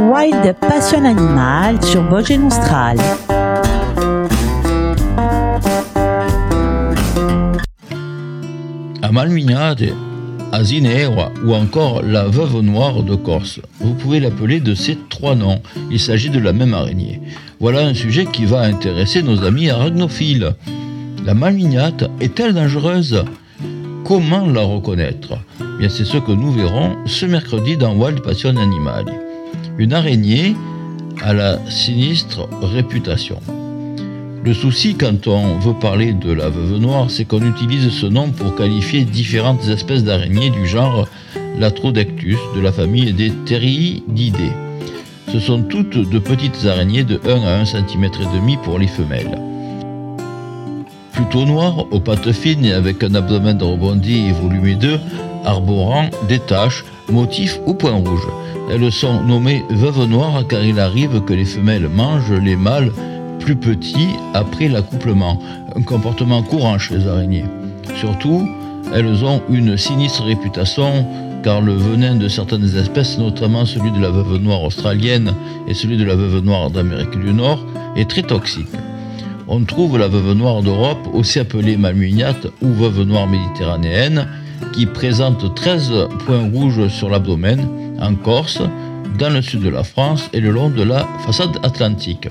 Wild Passion Animal sur Voce Nostrale. À Malmignade, à ou encore la veuve noire de Corse. Vous pouvez l'appeler de ces trois noms. Il s'agit de la même araignée. Voilà un sujet qui va intéresser nos amis arachnophiles. La malmignate est-elle dangereuse? Comment la reconnaître? Bien, c'est ce que nous verrons ce mercredi dans Wild Passion Animal. Une araignée a la sinistre réputation. Le souci quand on veut parler de la veuve noire, c'est qu'on utilise ce nom pour qualifier différentes espèces d'araignées du genre Latrodectus de la famille des Theriididae. Ce sont toutes de petites araignées de 1 à 1 cm pour les femelles. Plutôt noires, aux pattes fines et avec un abdomen rebondi et volumineux, arborant des taches, motifs ou points rouges. Elles sont nommées veuves noires car il arrive que les femelles mangent les mâles plus petits après l'accouplement, un comportement courant chez les araignées. Surtout, elles ont une sinistre réputation car le venin de certaines espèces, notamment celui de la veuve noire australienne et celui de la veuve noire d'Amérique du Nord, est très toxique. On trouve la veuve noire d'Europe, aussi appelée malmugnate ou veuve noire méditerranéenne, qui présente 13 points rouges sur l'abdomen, en Corse, dans le sud de la France et le long de la façade atlantique.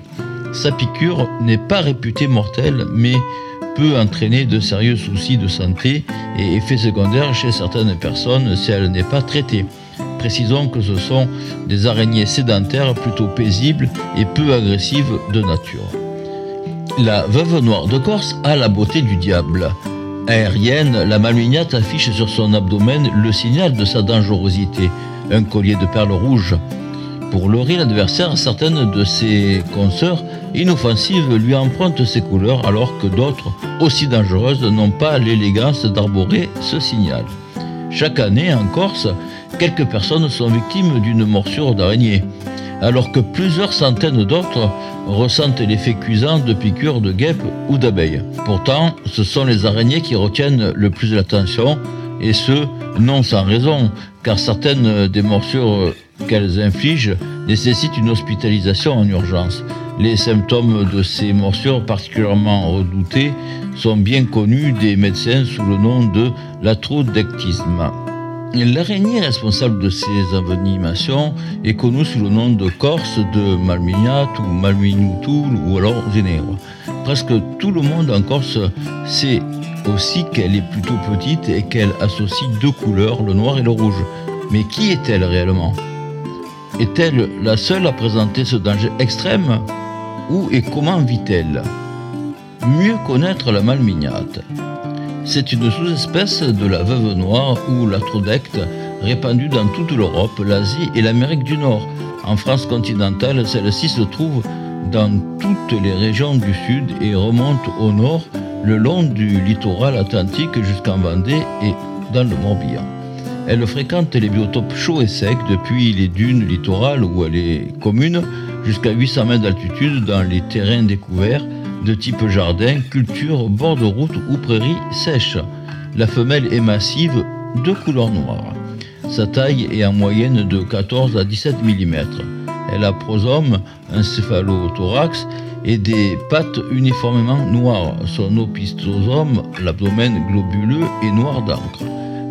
Sa piqûre n'est pas réputée mortelle, mais peut entraîner de sérieux soucis de santé et effets secondaires chez certaines personnes si elle n'est pas traitée. Précisons que ce sont des araignées sédentaires plutôt paisibles et peu agressives de nature. La veuve noire de Corse a la beauté du diable. Aérienne, la malmignate affiche sur son abdomen le signal de sa dangerosité, un collier de perles rouges. Pour leurrer l'adversaire, certaines de ses consoeurs inoffensives lui empruntent ses couleurs alors que d'autres, aussi dangereuses, n'ont pas l'élégance d'arborer ce signal. Chaque année, en Corse, quelques personnes sont victimes d'une morsure d'araignée, alors que plusieurs centaines d'autres ressentent l'effet cuisant de piqûres de guêpes ou d'abeilles. Pourtant, ce sont les araignées qui retiennent le plus l'attention, et ce, non sans raison, car certaines des morsures qu'elles infligent nécessitent une hospitalisation en urgence. Les symptômes de ces morsures particulièrement redoutées sont bien connus des médecins sous le nom de latrodectisme. L'araignée responsable de ces envenimations est connue sous le nom de corse, de malmignate ou malmignutul ou alors génèbre. Presque tout le monde en Corse sait aussi qu'elle est plutôt petite et qu'elle associe deux couleurs, le noir et le rouge. Mais qui est-elle réellement? Est-elle la seule à présenter ce danger extrême Où et comment vit-elle? Mieux connaître la malmignate. C'est une sous-espèce de la veuve noire ou l'atrodecte répandue dans toute l'Europe, l'Asie et l'Amérique du Nord. En France continentale, celle-ci se trouve dans toutes les régions du sud et remonte au nord le long du littoral atlantique jusqu'en Vendée et dans le Morbihan. Elle fréquente les biotopes chauds et secs depuis les dunes littorales où elle est commune jusqu'à 800 mètres d'altitude dans les terrains découverts de type jardin, culture, bord de route ou prairies sèches. La femelle est massive, de couleur noire. Sa taille est en moyenne de 14 à 17 mm. Elle a prosome, un céphalothorax et des pattes uniformément noires. Son opistosome, l'abdomen globuleux, est noir d'encre.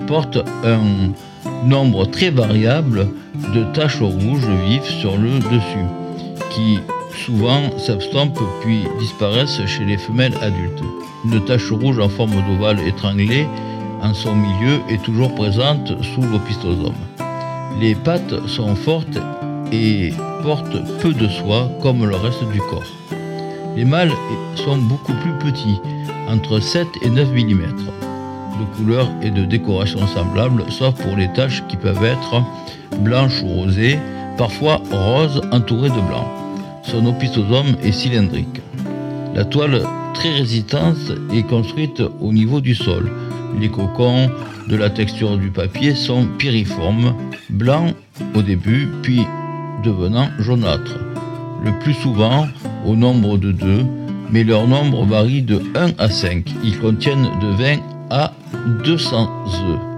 Porte un nombre très variable de taches rouges vives sur le dessus, qui souvent s'abstompent puis disparaissent chez les femelles adultes. Une tache rouge en forme d'ovale étranglée en son milieu est toujours présente sous l'opistosome. Les pattes sont fortes et portent peu de soie comme le reste du corps. Les mâles sont beaucoup plus petits, entre 7 et 9 mm, de couleur et de décoration semblables, sauf pour les taches qui peuvent être blanches ou rosées, parfois roses entourées de blanc. Son opistosome est cylindrique. La toile très résistante est construite au niveau du sol. Les cocons de la texture du papier sont piriformes, blancs au début, puis devenant jaunâtres. Le plus souvent au nombre de 2, mais leur nombre varie de 1 à 5. Ils contiennent de 20 à 200 œufs.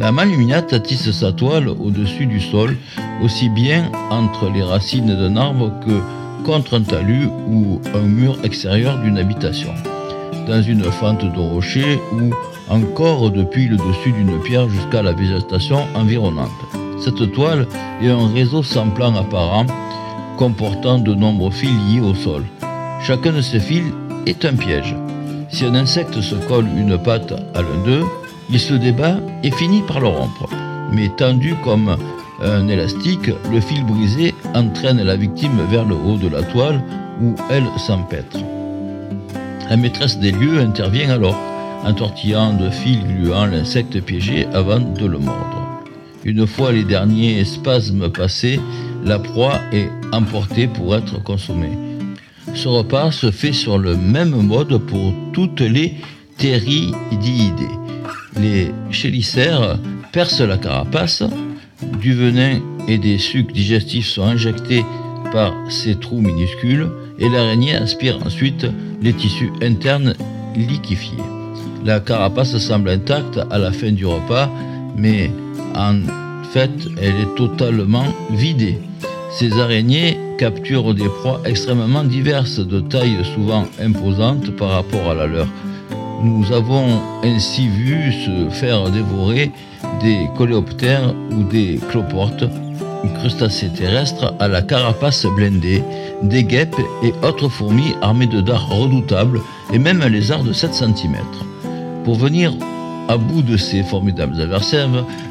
La maluminate tisse sa toile au-dessus du sol, aussi bien entre les racines d'un arbre que contre un talus ou un mur extérieur d'une habitation, dans une fente de rocher ou encore depuis le dessus d'une pierre jusqu'à la végétation environnante. Cette toile est un réseau sans plan apparent comportant de nombreux fils liés au sol. Chacun de ces fils est un piège. Si un insecte se colle une patte à l'un d'eux, il se débat et finit par le rompre. Mais tendu comme un élastique, le fil brisé entraîne la victime vers le haut de la toile où elle s'empêtre. La maîtresse des lieux intervient alors, entortillant de fils gluants l'insecte piégé avant de le mordre. Une fois les derniers spasmes passés, la proie est emportée pour être consommée. Ce repas se fait sur le même mode pour toutes les ptérididés. Les chélicères percent la carapace, du venin et des sucs digestifs sont injectés par ces trous minuscules et l'araignée aspire ensuite les tissus internes liquéfiés. La carapace semble intacte à la fin du repas, mais en fait, elle est totalement vidée. Ces araignées capturent des proies extrêmement diverses, de taille souvent imposante par rapport à la leur. Nous avons ainsi vu se faire dévorer des coléoptères ou des cloportes, crustacés terrestres à la carapace blindée, des guêpes et autres fourmis armées de dards redoutables et même un lézard de 7 cm. Pour venir à bout de ces formidables adversaires,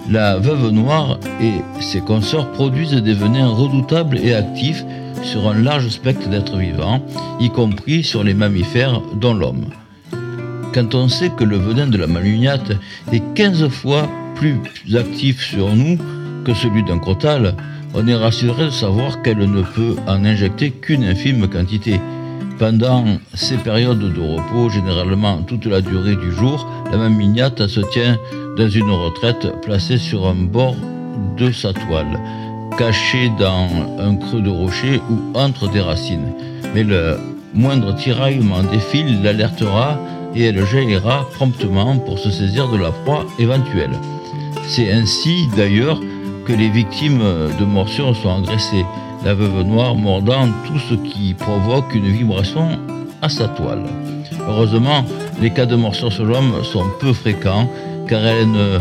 la veuve noire et ses consorts produisent des venins redoutables et actifs sur un large spectre d'êtres vivants, y compris sur les mammifères dont l'homme. Quand on sait que le venin de la malugnate est 15 fois plus actif sur nous que celui d'un crotal, on est rassuré de savoir qu'elle ne peut en injecter qu'une infime quantité. Pendant ces périodes de repos, généralement toute la durée du jour, la malugnate se tient dans une retraite placée sur un bord de sa toile, cachée dans un creux de rocher ou entre des racines. Mais le moindre tiraillement des fils l'alertera et elle jaillira promptement pour se saisir de la proie éventuelle. C'est ainsi d'ailleurs que les victimes de morsures sont agressées, la veuve noire mordant tout ce qui provoque une vibration à sa toile. Heureusement, les cas de morsure sur l'homme sont peu fréquents car elle ne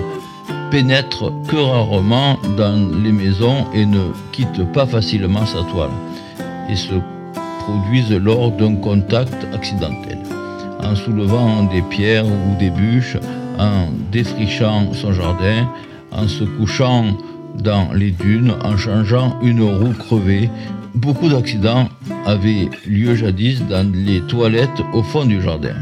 pénètre que rarement dans les maisons et ne quitte pas facilement sa toile et se produisent lors d'un contact accidentel en soulevant des pierres ou des bûches, en défrichant son jardin, en se couchant dans les dunes, en changeant une roue crevée. Beaucoup d'accidents avaient lieu jadis dans les toilettes au fond du jardin.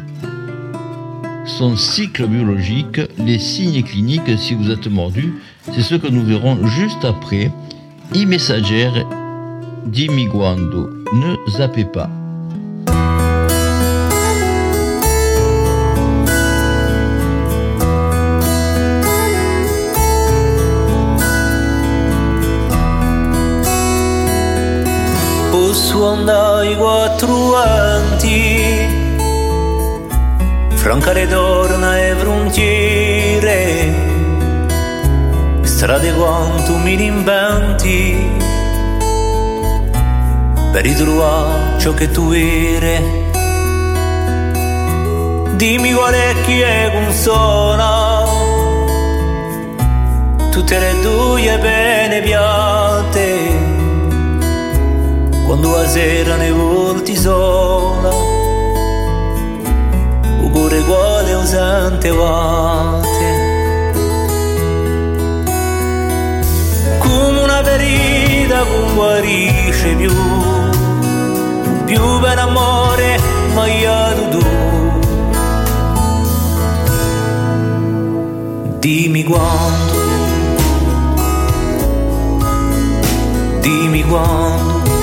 Son cycle biologique, les signes cliniques si vous êtes mordu, c'est ce que nous verrons juste après. I messager dimiguando. Ne zappez pas. Andare ai quattro anti Francare d'orna e frontiere Strade quanto mi rinventi Per ritrovare ciò che tu eri. Dimmi qual è chi è consola Tutte le tue bene piatte la sera ne volti sola. O cuore quale usante vate come una ferita che guarisce più. Più per amore maiato tu. Dimmi quando dimmi quando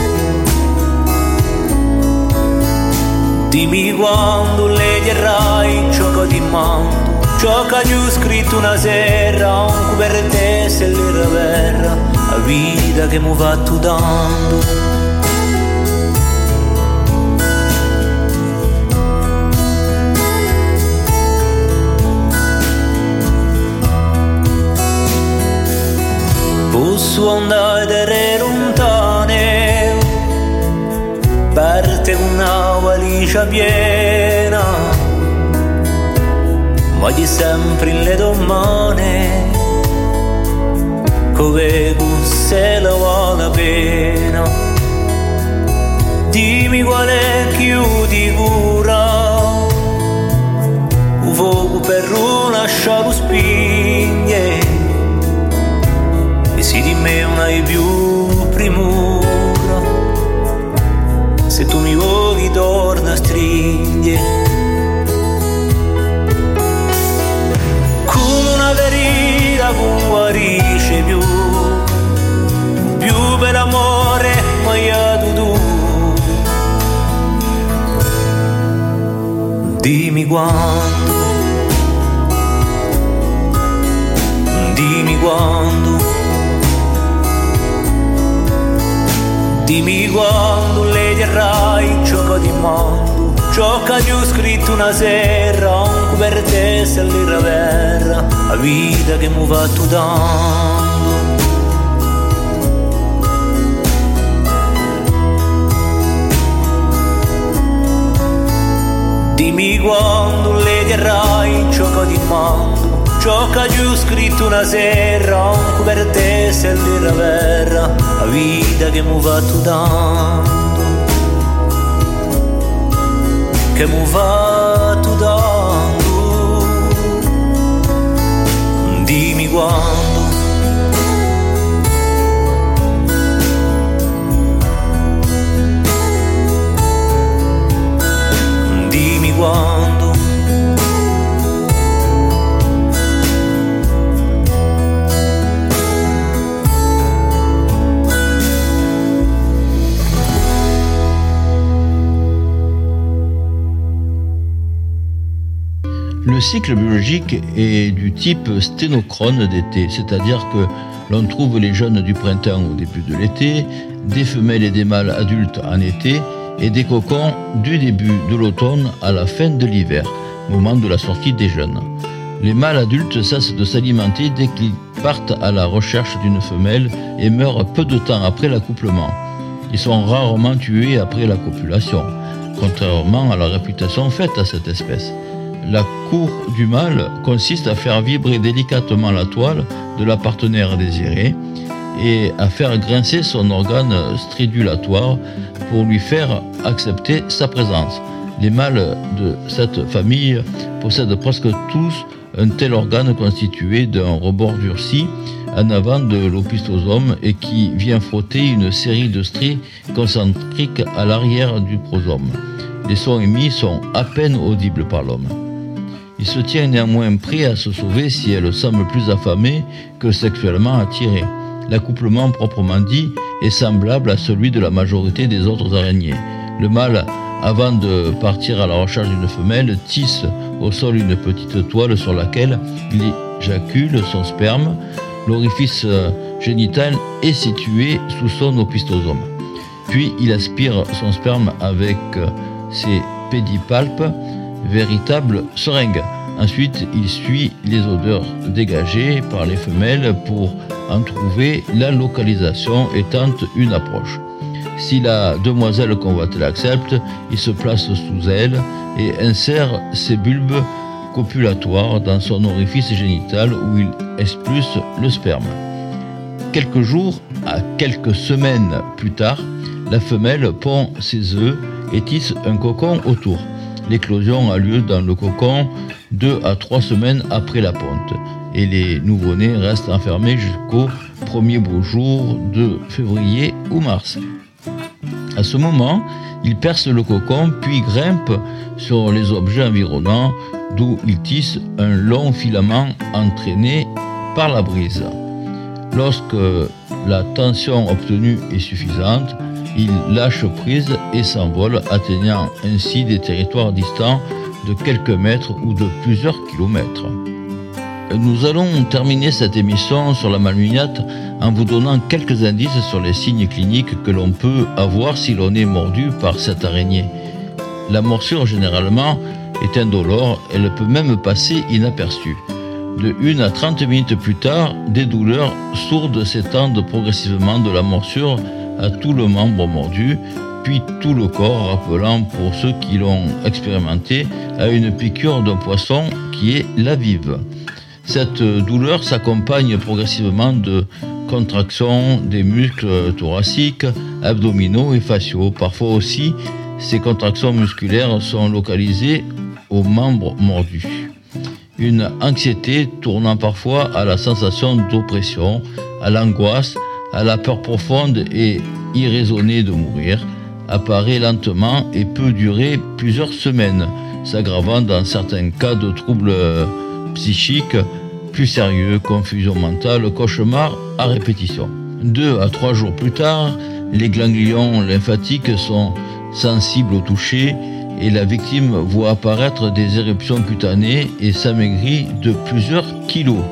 Dimmi quando le dirai gioco di mano Gioca di scritto una sera Un cu per te se l'era vera La vita che mi va tu dando. Posso andare a valigia piena ma di sempre le domane come se la vale pena. Dimmi qual è più di cura un fuoco per lasciare spigne e si di me non hai più primura se tu mi vuoi torna stringere come una con guarisce più più per amore maiato tu dimmi quando dimmi quando dimmi quando le dirai gioco di Ciò che ho scritto una sera, un per te vera, la vita che mi va tu dando. Dimmi quando le dirai ciò che ti mando, ciò che ho scritto una sera, un per te vera, la vita che mi va tu. Che mi va tu dando Dimmi quando. Dimmi quando cycle biologique est du type sténochrone d'été, c'est-à-dire que l'on trouve les jeunes du printemps au début de l'été, des femelles et des mâles adultes en été et des cocons du début de l'automne à la fin de l'hiver, moment de la sortie des jeunes. Les mâles adultes cessent de s'alimenter dès qu'ils partent à la recherche d'une femelle et meurent peu de temps après l'accouplement. Ils sont rarement tués après la copulation, contrairement à la réputation faite à cette espèce. La cour du mâle consiste à faire vibrer délicatement la toile de la partenaire désirée et à faire grincer son organe stridulatoire pour lui faire accepter sa présence. Les mâles de cette famille possèdent presque tous un tel organe constitué d'un rebord durci en avant de l'opistosome et qui vient frotter une série de stries concentriques à l'arrière du prosome. Les sons émis sont à peine audibles par l'homme. Il se tient néanmoins prêt à se sauver si elle semble plus affamée que sexuellement attirée. L'accouplement proprement dit est semblable à celui de la majorité des autres araignées. Le mâle, avant de partir à la recherche d'une femelle, tisse au sol une petite toile sur laquelle il éjacule son sperme. L'orifice génital est situé sous son opistosome. Puis il aspire son sperme avec ses pédipalpes, véritables seringues. Ensuite, il suit les odeurs dégagées par les femelles pour en trouver la localisation et tente une approche. Si la demoiselle convoitée l'accepte, il se place sous elle et insère ses bulbes copulatoires dans son orifice génital où il expulse le sperme. Quelques jours à quelques semaines plus tard, la femelle pond ses œufs et tisse un cocon autour. L'éclosion a lieu dans le cocon deux à trois semaines après la ponte et les nouveau-nés restent enfermés jusqu'au premier beau jour de février ou mars. À ce moment, ils percent le cocon puis grimpent sur les objets environnants d'où ils tissent un long filament entraîné par la brise. Lorsque la tension obtenue est suffisante, ils lâchent prise et s'envolent, atteignant ainsi des territoires distants de quelques mètres ou de plusieurs kilomètres. Nous allons terminer cette émission sur la malnuiate en vous donnant quelques indices sur les signes cliniques que l'on peut avoir si l'on est mordu par cette araignée. La morsure généralement est indolore, elle peut même passer inaperçue. De 1 à 30 minutes plus tard, des douleurs sourdes s'étendent progressivement de la morsure à tout le membre mordu, puis tout le corps, rappelant pour ceux qui l'ont expérimenté à une piqûre d'un poisson qui est la vive. Cette douleur s'accompagne progressivement de contractions des muscles thoraciques, abdominaux et faciaux. Parfois aussi, ces contractions musculaires sont localisées aux membres mordus. Une anxiété tournant parfois à la sensation d'oppression, à l'angoisse, à la peur profonde et irraisonnée de mourir, apparaît lentement et peut durer plusieurs semaines, s'aggravant dans certains cas de troubles psychiques plus sérieux, confusion mentale, cauchemar à répétition. Deux à trois jours plus tard, les ganglions lymphatiques sont sensibles au toucher et la victime voit apparaître des éruptions cutanées et s'amaigrit de plusieurs kilos.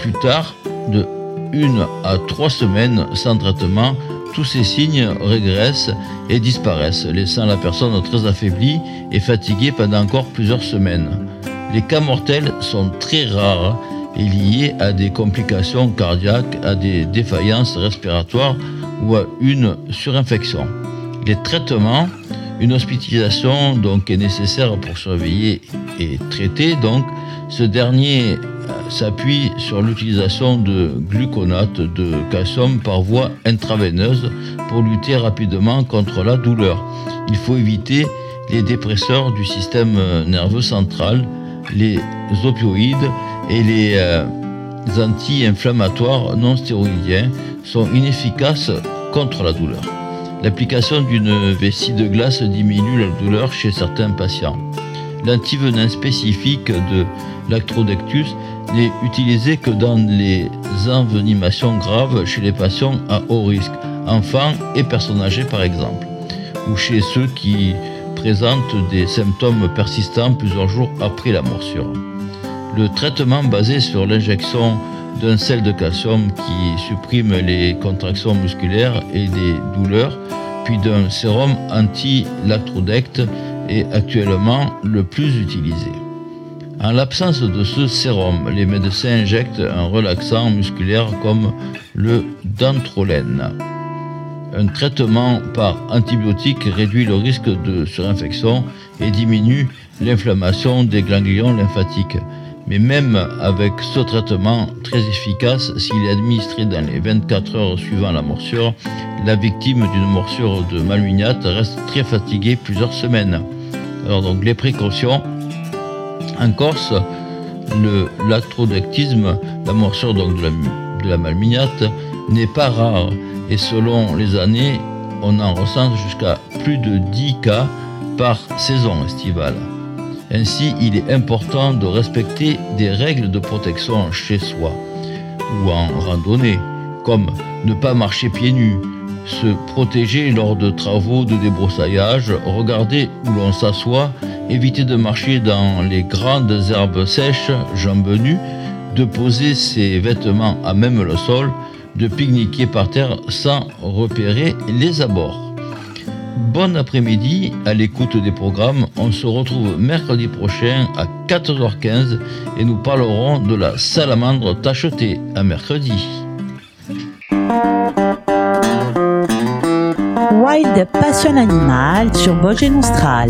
Plus tard, de une à trois semaines sans traitement, tous ces signes régressent et disparaissent, laissant la personne très affaiblie et fatiguée pendant encore plusieurs semaines. Les cas mortels sont très rares et liés à des complications cardiaques, à des défaillances respiratoires ou à une surinfection. Les traitements, une hospitalisation donc est nécessaire pour surveiller et traiter. Donc, ce dernier s'appuie sur l'utilisation de gluconate de calcium par voie intraveineuse pour lutter rapidement contre la douleur. Il faut éviter les dépresseurs du système nerveux central les opioïdes et les euh, anti-inflammatoires non stéroïdiens sont inefficaces contre la douleur. L'application d'une vessie de glace diminue la douleur chez certains patients. L'antivenin spécifique de l'actrodectus n'est utilisé que dans les envenimations graves chez les patients à haut risque, enfants et personnes âgées par exemple, ou chez ceux qui présente des symptômes persistants plusieurs jours après la morsure. Le traitement basé sur l'injection d'un sel de calcium qui supprime les contractions musculaires et des douleurs, puis d'un sérum anti-lactrodecte est actuellement le plus utilisé. En l'absence de ce sérum, les médecins injectent un relaxant musculaire comme le dantrolène. Un traitement par antibiotique réduit le risque de surinfection et diminue l'inflammation des ganglions lymphatiques. Mais même avec ce traitement très efficace, s'il est administré dans les 24 heures suivant la morsure, la victime d'une morsure de malmignate reste très fatiguée plusieurs semaines. Alors donc les précautions. En Corse, le lactrodectisme, la morsure donc de la, de malmignate, n'est pas rare et selon les années, on en recense jusqu'à plus de 10 cas par saison estivale. Ainsi, il est important de respecter des règles de protection chez soi ou en randonnée, comme ne pas marcher pieds nus, se protéger lors de travaux de débroussaillage, regarder où l'on s'assoit, éviter de marcher dans les grandes herbes sèches, jambes nues, de poser ses vêtements à même le sol, de pique-niquer par terre sans repérer les abords. Bon après-midi à l'écoute des programmes. On se retrouve mercredi prochain à 14h15 et nous parlerons de la salamandre tachetée. À mercredi. Wild Passion Animal sur Vosges Austral.